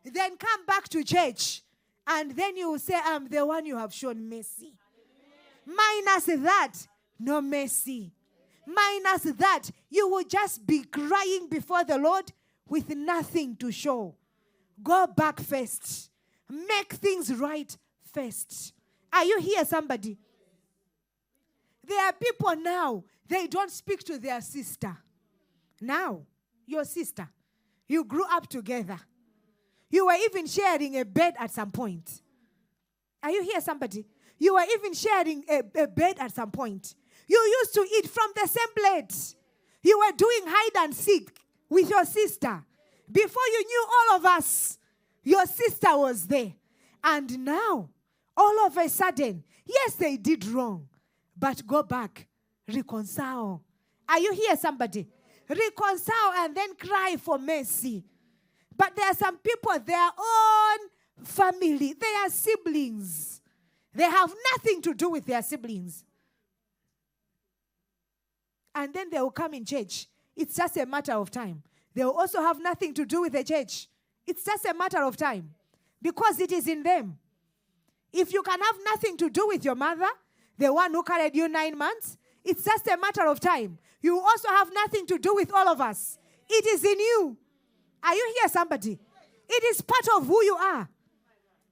Then come back to church. And then you will say, I'm the one you have shown mercy. Minus that, no mercy. Minus that, you will just be crying before the Lord with nothing to show. Go back first. Make things right first. Are you here, somebody? There are people now, they don't speak to their sister. Now, your sister, you grew up together. You were even sharing a bed at some point. Are you here, somebody? You were even sharing a, a bed at some point. You used to eat from the same plate. You were doing hide and seek with your sister. Before you knew all of us, your sister was there. And now, all of a sudden, yes, they did wrong, but go back, reconcile. Are you here, somebody? Reconcile and then cry for mercy. But there are some people, their own family, they are siblings. They have nothing to do with their siblings. And then they will come in church. It's just a matter of time. They will also have nothing to do with the church. It's just a matter of time because it is in them. If you can have nothing to do with your mother, the one who carried you nine months, it's just a matter of time. You also have nothing to do with all of us. It is in you. Are you here, somebody? It is part of who you are.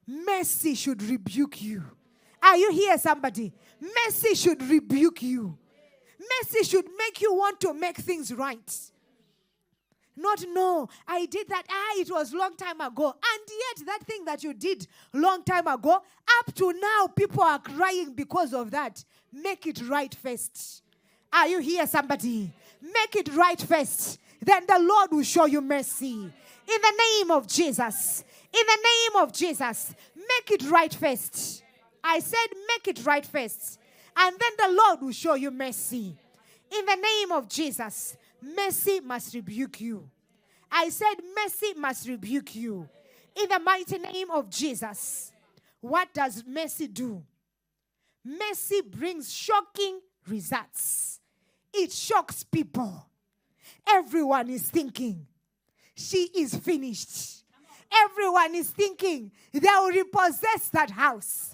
Mercy should rebuke you. Are you here, somebody? Mercy should rebuke you. Mercy should make you want to make things right. Not no, I did that. Ah, it was long time ago. And yet, that thing that you did long time ago, up to now, people are crying because of that. Make it right first. Are you here, somebody? Make it right first. Then the Lord will show you mercy. In the name of Jesus. In the name of Jesus. Make it right first. I said, make it right first. And then the Lord will show you mercy. In the name of Jesus mercy must rebuke you. I said, mercy must rebuke you. In the mighty name of Jesus. What does mercy do? Mercy brings shocking results. It shocks people. Everyone is thinking, she is finished. Everyone is thinking they will repossess that house.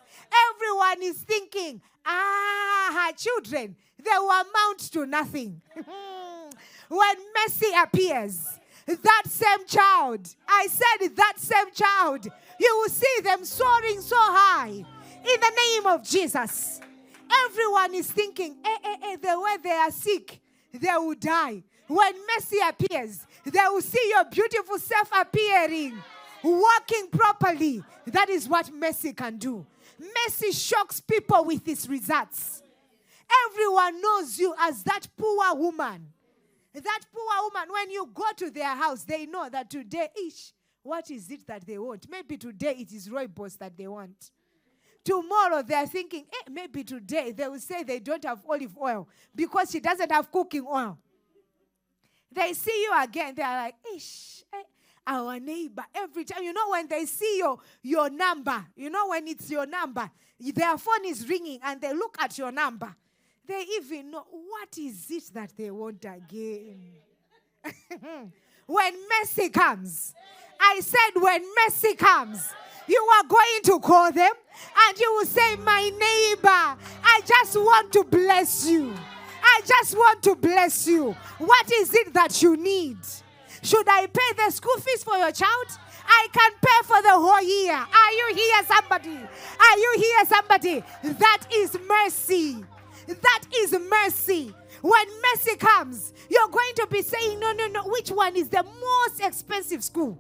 Everyone is thinking, ah, her children, they will amount to nothing. when mercy appears, that same child, I said that same child, you will see them soaring so high in the name of Jesus. Everyone is thinking, eh, eh, eh, the way they are sick, they will die. When mercy appears, they will see your beautiful self appearing, walking properly. That is what mercy can do. Mercy shocks people with its results. Everyone knows you as that poor woman that poor woman, when you go to their house, they know that today, ish, what is it that they want? Maybe today it is rooibos that they want. Tomorrow they are thinking, eh, maybe today they will say they don't have olive oil because she doesn't have cooking oil. They see you again, they are like, ish, eh, our neighbor. Every time, you know, when they see your, your number, you know, when it's your number, their phone is ringing and they look at your number they even know what is it that they want again. when mercy comes, I said, when mercy comes, you are going to call them and you will say, My neighbor, I just want to bless you. I just want to bless you. What is it that you need? Should I pay the school fees for your child? I can pay for the whole year. Are you here, somebody? Are you here, somebody? That is mercy. That is mercy. When mercy comes, you're going to be saying, No, no, no, which one is the most expensive school?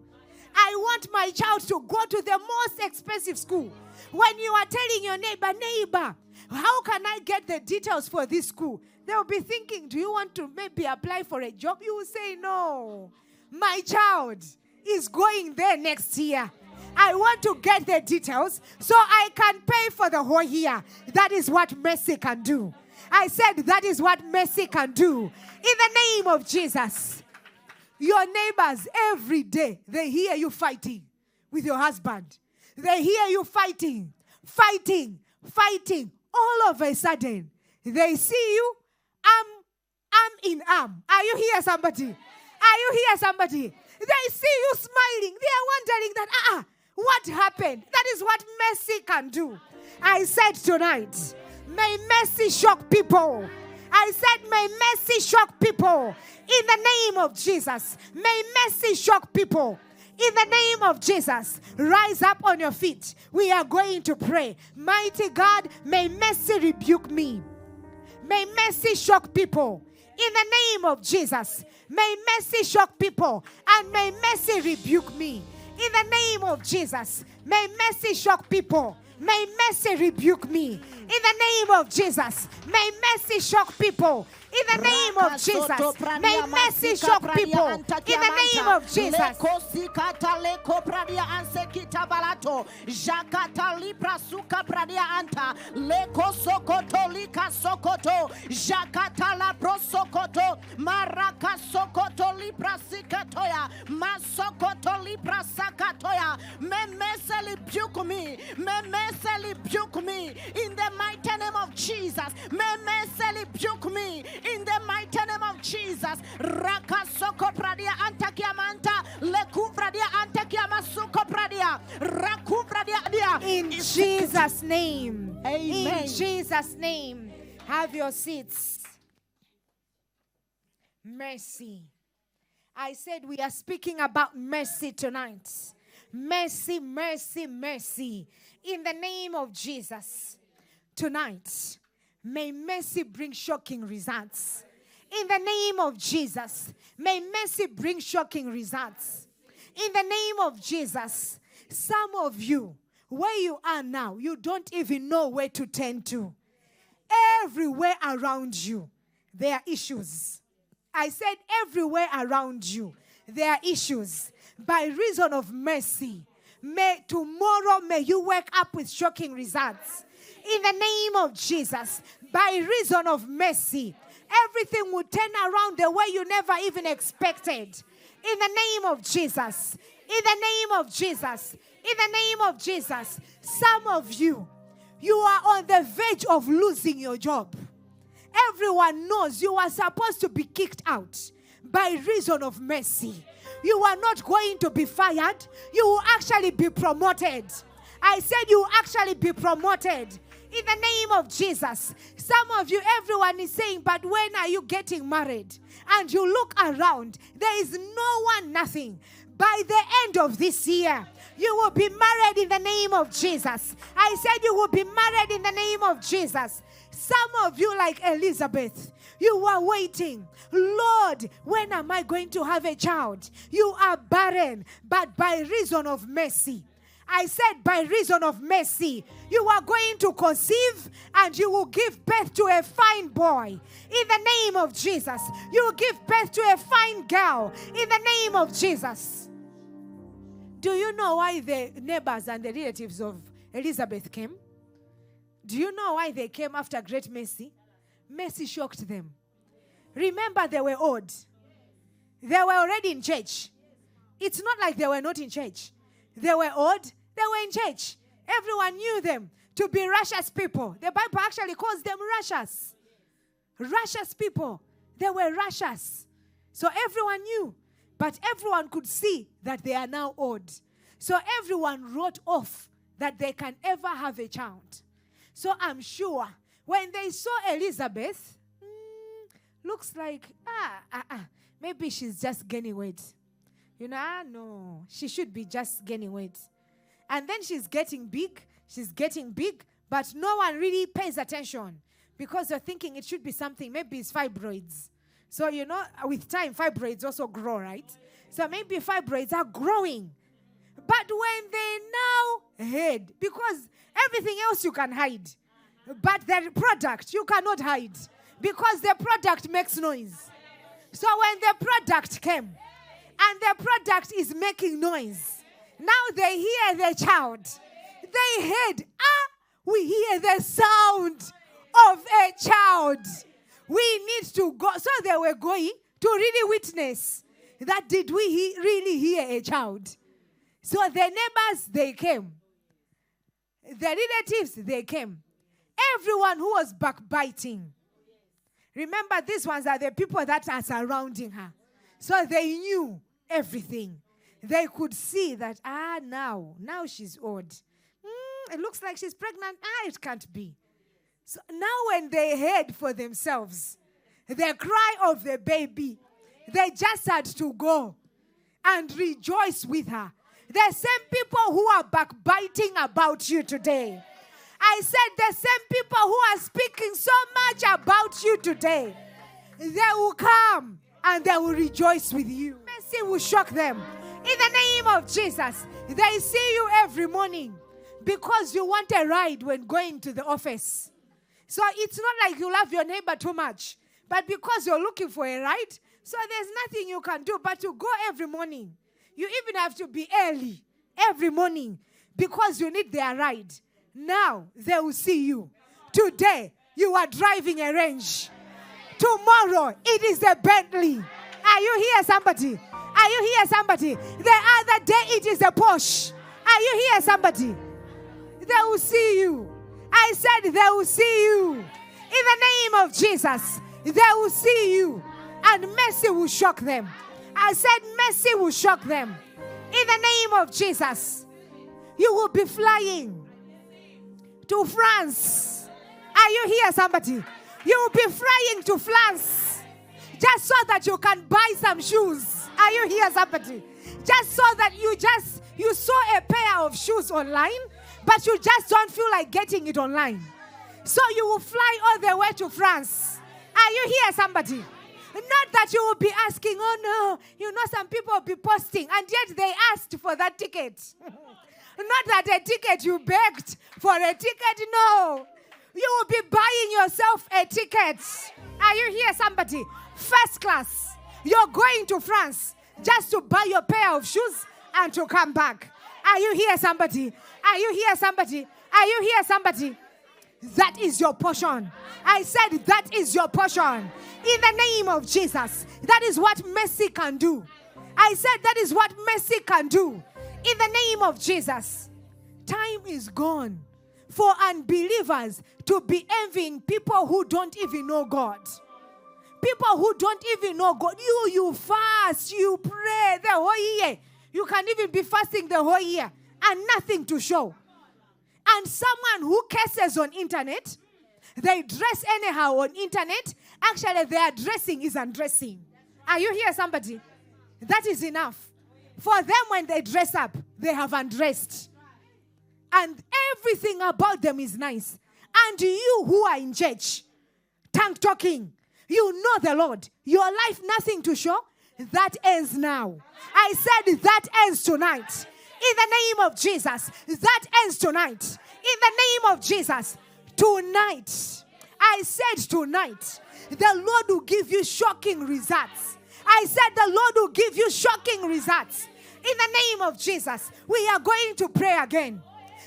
I want my child to go to the most expensive school. When you are telling your neighbor, neighbor, how can I get the details for this school? They'll be thinking, Do you want to maybe apply for a job? You will say, No. My child, is going there next year. I want to get the details so I can pay for the whole year. That is what mercy can do. I said that is what mercy can do. In the name of Jesus. Your neighbors every day, they hear you fighting with your husband. They hear you fighting, fighting, fighting. All of a sudden, they see you arm, arm in arm. Are you here, somebody? Are you here, somebody? They see you smiling. They are wondering that, ah, uh-uh, what happened? That is what mercy can do. I said tonight, may mercy shock people. I said, may mercy shock people. In the name of Jesus, may mercy shock people. In the name of Jesus, rise up on your feet. We are going to pray. Mighty God, may mercy rebuke me. May mercy shock people. In the name of Jesus, may mercy shock people and may mercy rebuke me. In the name of Jesus, may mercy shock people. May mercy rebuke me. In the name of Jesus, may mercy shock people. In the name of Jesus, may mercy shock people. In the name of Jesus. Jakata libra suka pradia anta. Leko sokoto lika sokoto. Jakata la prosokoto maraka sokoto libra sikatoya. Masokoto libra sakatoya. Me meseli rebuke me. Me meseli rebuke in the mighty name of Jesus. Me meseli rebuke me in the mighty name of Jesus. Rakasoko pradia antakiamanta lekuvradia antakiamasuko pradia rakuvradia dia. In Jesus' name. Amen. In Jesus' name. Have your seats. Mercy. I said we are speaking about mercy tonight. Mercy, mercy, mercy. In the name of Jesus. Tonight May mercy bring shocking results. In the name of Jesus, may mercy bring shocking results. In the name of Jesus, some of you, where you are now, you don't even know where to turn to. Everywhere around you, there are issues. I said, everywhere around you, there are issues. By reason of mercy, may tomorrow may you wake up with shocking results in the name of Jesus, by reason of mercy, everything will turn around the way you never even expected. In the name of Jesus. In the name of Jesus. In the name of Jesus. Some of you, you are on the verge of losing your job. Everyone knows you are supposed to be kicked out by reason of mercy. You are not going to be fired, you will actually be promoted. I said you will actually be promoted in the name of Jesus. Some of you, everyone is saying, but when are you getting married? And you look around, there is no one, nothing. By the end of this year, you will be married in the name of Jesus. I said you will be married in the name of Jesus. Some of you, like Elizabeth, you are waiting. Lord, when am I going to have a child? You are barren, but by reason of mercy, I said, by reason of mercy, you are going to conceive and you will give birth to a fine boy. In the name of Jesus, you will give birth to a fine girl. In the name of Jesus. Do you know why the neighbors and the relatives of Elizabeth came? Do you know why they came after great mercy? Mercy shocked them. Remember, they were old. They were already in church. It's not like they were not in church. They were old, they were in church. Everyone knew them to be righteous people. The Bible actually calls them righteous. Righteous people. They were righteous. So everyone knew. But everyone could see that they are now old. So everyone wrote off that they can ever have a child. So I'm sure when they saw Elizabeth, mm, looks like, ah, ah, ah, maybe she's just gaining weight. You know, ah, no, she should be just gaining weight. And then she's getting big, she's getting big, but no one really pays attention because you're thinking it should be something, maybe it's fibroids. So, you know, with time, fibroids also grow, right? So maybe fibroids are growing. But when they now hide, because everything else you can hide, but the product you cannot hide because the product makes noise. So when the product came, and the product is making noise. Now they hear the child. They heard, ah, we hear the sound of a child. We need to go. So they were going to really witness that did we he- really hear a child. So the neighbors, they came. The relatives, they came. Everyone who was backbiting. Remember, these ones are the people that are surrounding her. So they knew everything. They could see that, ah, now, now she's old. Mm, it looks like she's pregnant. Ah, it can't be. So now, when they heard for themselves the cry of the baby, they just had to go and rejoice with her. The same people who are backbiting about you today. I said, the same people who are speaking so much about you today, they will come and they will rejoice with you. Mercy will shock them. In the name of Jesus, they see you every morning because you want a ride when going to the office. So it's not like you love your neighbor too much, but because you're looking for a ride, so there's nothing you can do but to go every morning. You even have to be early every morning because you need their ride. Now they will see you. Today, you are driving a range. Tomorrow, it is a Bentley. Are you here, somebody? Are you here, somebody? The other day, it is a Porsche. Are you here, somebody? They will see you. I said, they will see you. In the name of Jesus, they will see you. And mercy will shock them. I said, mercy will shock them. In the name of Jesus, you will be flying to France. Are you here, somebody? You will be flying to France just so that you can buy some shoes. Are you here, somebody? Just so that you just you saw a pair of shoes online, but you just don't feel like getting it online. So you will fly all the way to France. Are you here, somebody? Not that you will be asking, oh no, you know, some people will be posting, and yet they asked for that ticket. Not that a ticket you begged for a ticket, no. You will be buying yourself a ticket. Are you here, somebody? First class. You're going to France just to buy your pair of shoes and to come back. Are you here, somebody? Are you here, somebody? Are you here, somebody? That is your portion. I said that is your portion. In the name of Jesus. That is what mercy can do. I said that is what mercy can do. In the name of Jesus. Time is gone for unbelievers to be envying people who don't even know God. People who don't even know God. You, you fast, you pray the whole year. You can even be fasting the whole year and nothing to show. And someone who curses on internet, they dress anyhow on internet. Actually, their dressing is undressing. Are you here, somebody? That is enough. For them, when they dress up, they have undressed. And everything about them is nice. And you who are in church, tongue talking, you know the Lord. Your life, nothing to show. That ends now. I said that ends tonight. In the name of Jesus. That ends tonight. In the name of Jesus. Tonight. I said tonight. The Lord will give you shocking results. I said the Lord will give you shocking results. In the name of Jesus. We are going to pray again.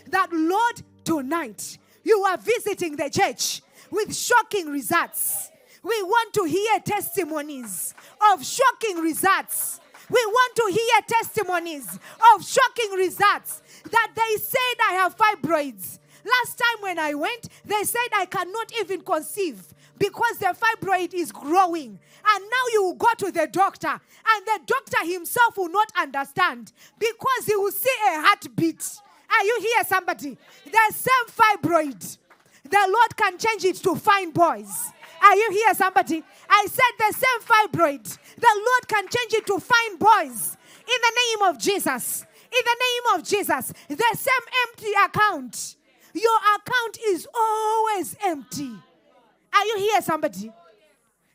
That Lord, tonight, you are visiting the church with shocking results. We want to hear testimonies of shocking results. We want to hear testimonies of shocking results that they said I have fibroids. Last time when I went, they said I cannot even conceive because the fibroid is growing. And now you will go to the doctor, and the doctor himself will not understand because he will see a heartbeat. Are you here, somebody? The same fibroid. The Lord can change it to fine boys. Are you here, somebody? I said the same fibroid. The Lord can change it to fine boys. In the name of Jesus. In the name of Jesus. The same empty account. Your account is always empty. Are you here, somebody?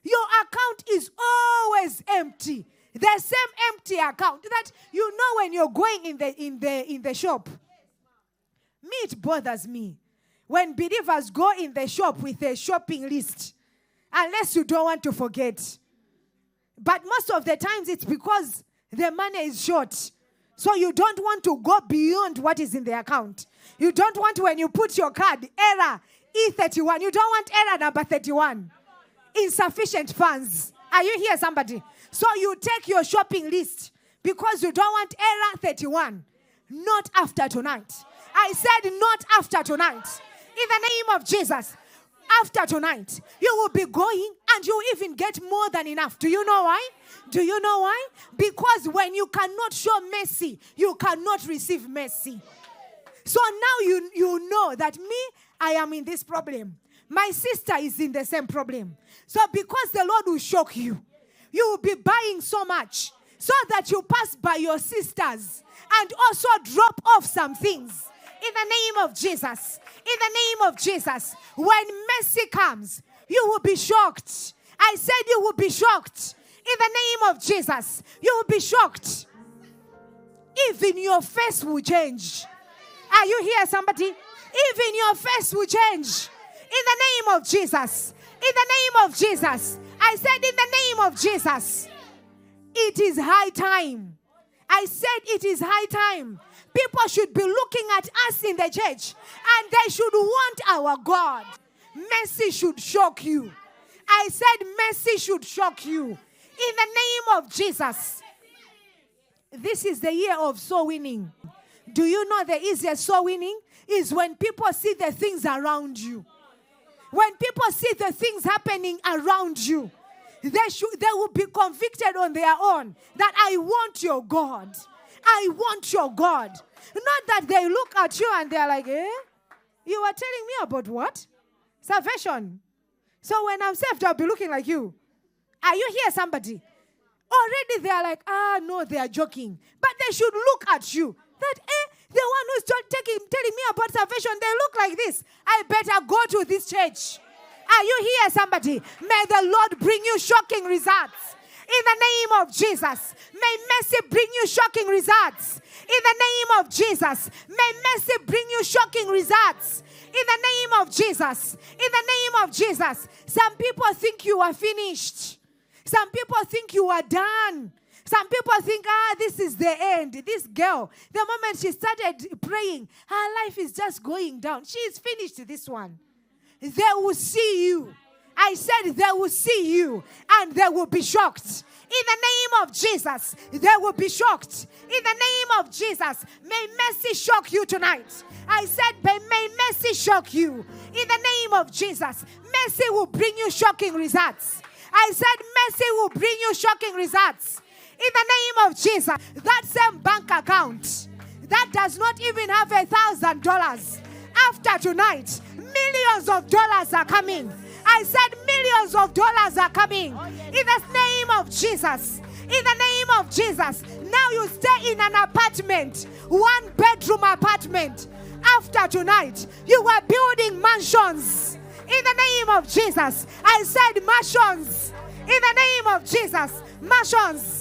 Your account is always empty. The same empty account that you know when you're going in the in the in the shop. Me, it bothers me when believers go in the shop with a shopping list, unless you don't want to forget. But most of the times it's because the money is short. So you don't want to go beyond what is in the account. You don't want when you put your card, error E31. You don't want error number 31. Insufficient funds. Are you here, somebody? So you take your shopping list because you don't want error 31. Not after tonight. I said, not after tonight. In the name of Jesus. After tonight, you will be going and you even get more than enough. Do you know why? Do you know why? Because when you cannot show mercy, you cannot receive mercy. So now you, you know that me, I am in this problem. My sister is in the same problem. So because the Lord will shock you, you will be buying so much so that you pass by your sisters and also drop off some things. In the name of Jesus. In the name of Jesus. When mercy comes, you will be shocked. I said you will be shocked. In the name of Jesus, you will be shocked. Even your face will change. Are you here, somebody? Even your face will change. In the name of Jesus. In the name of Jesus. I said, in the name of Jesus. It is high time. I said, it is high time. People should be looking at us in the church and they should want our God. Mercy should shock you. I said, mercy should shock you. In the name of Jesus. This is the year of soul winning. Do you know the easiest soul winning is when people see the things around you? When people see the things happening around you, they should they will be convicted on their own that I want your God. I want your God. Not that they look at you and they're like, eh? You are telling me about what? Salvation. So when I'm saved, I'll be looking like you. Are you here, somebody? Already they are like, ah, no, they are joking. But they should look at you. That, eh, the one who's taking, telling me about salvation, they look like this. I better go to this church. Are you here, somebody? May the Lord bring you shocking results. In the name of Jesus. May mercy bring you shocking results. In the name of Jesus. May mercy bring you shocking results. In the name of Jesus. In the name of Jesus. Some people think you are finished. Some people think you are done. Some people think, ah, this is the end. This girl, the moment she started praying, her life is just going down. She's finished this one. They will see you. I said they will see you and they will be shocked. In the name of Jesus, they will be shocked. In the name of Jesus, may mercy shock you tonight. I said, may, mercy shock you. In the name of Jesus, mercy will bring you shocking results. I said, mercy will bring you shocking results. In the name of Jesus, that same bank account that does not even have a thousand dollars after tonight, millions of dollars are coming. I said, millions of dollars are coming. Oh, in the name of Jesus. In the name of Jesus. Now you stay in an apartment, one bedroom apartment. After tonight, you are building mansions. In the name of Jesus. I said, mansions. In the name of Jesus. Mansions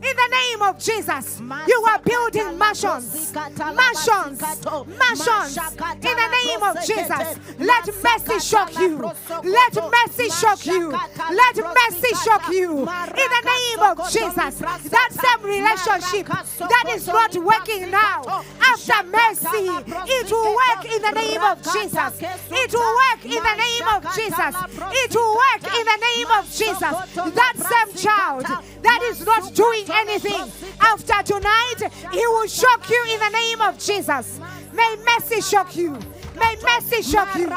in the name of Jesus, you are building mansions. Mansions. Mansions. In the name of Jesus, let mercy shock you. Let mercy shock you. Let mercy shock you. In the name of Jesus, that same relationship that is not working now, after mercy, it will work in the name of Jesus. It will work in the name of Jesus. It will work in the name of Jesus. That same child that is not doing anything. After tonight, He will shock you in the name of Jesus. May mercy shock you. May mercy shock you.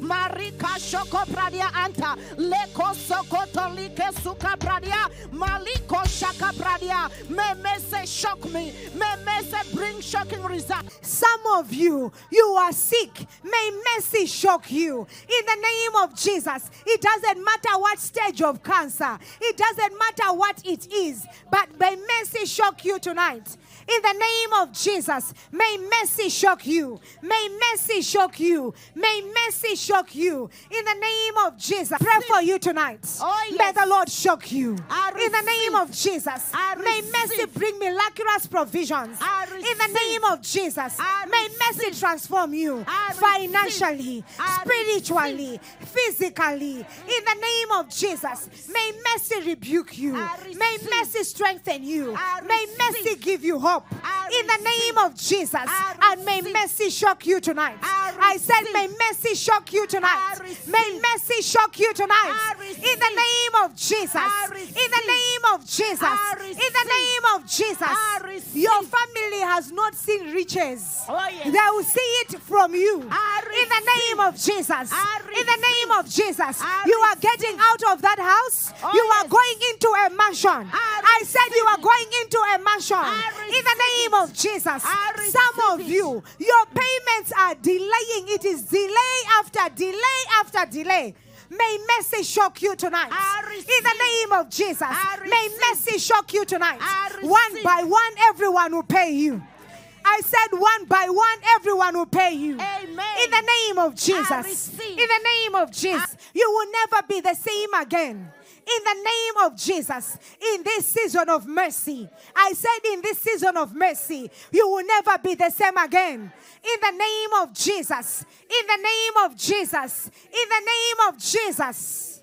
Marika shoko pradia anta leko sokoto like suka pradia maliko shaka pradia. May mercy shock me. May mercy bring shocking results. Some of you, you are sick. May mercy shock you. In the name of Jesus, it doesn't matter what stage of cancer. It doesn't matter what it is. But may mercy shock you tonight In the name of Jesus, may mercy shock you. May mercy shock you. May mercy shock you. In the name of Jesus, pray for you tonight. Oh, May the Lord shock you. In the name of Jesus, may mercy bring miraculous provisions. In the name of Jesus, may mercy transform you financially, spiritually, physically. In the name of Jesus, may mercy rebuke you. May mercy strengthen you. May mercy give you hope. In the name of Jesus, and may mercy shock you tonight. I said, may mercy shock you tonight. May mercy shock you tonight. In the name of Jesus. In the name of Jesus. In the name of Jesus. Your family has not seen riches. Oh. They will see it from you. In the name of Jesus. In the name of Jesus. You are getting out of that house. Oh, you are going into a mansion. I said you are going into a mansion. I In the name of Jesus. Some of you, your payments are delaying. It is delay after delay after delay. May mercy shock you tonight. In the name of Jesus. May mercy shock you tonight. One by one, everyone will pay you. I said one by one, everyone will pay you. Amen. In the name of Jesus. In the name of Jesus. You will never be the same again. In the name of Jesus, in this season of mercy, I said, in this season of mercy, you will never be the same again. In the name of Jesus, in the name of Jesus, in the name of Jesus.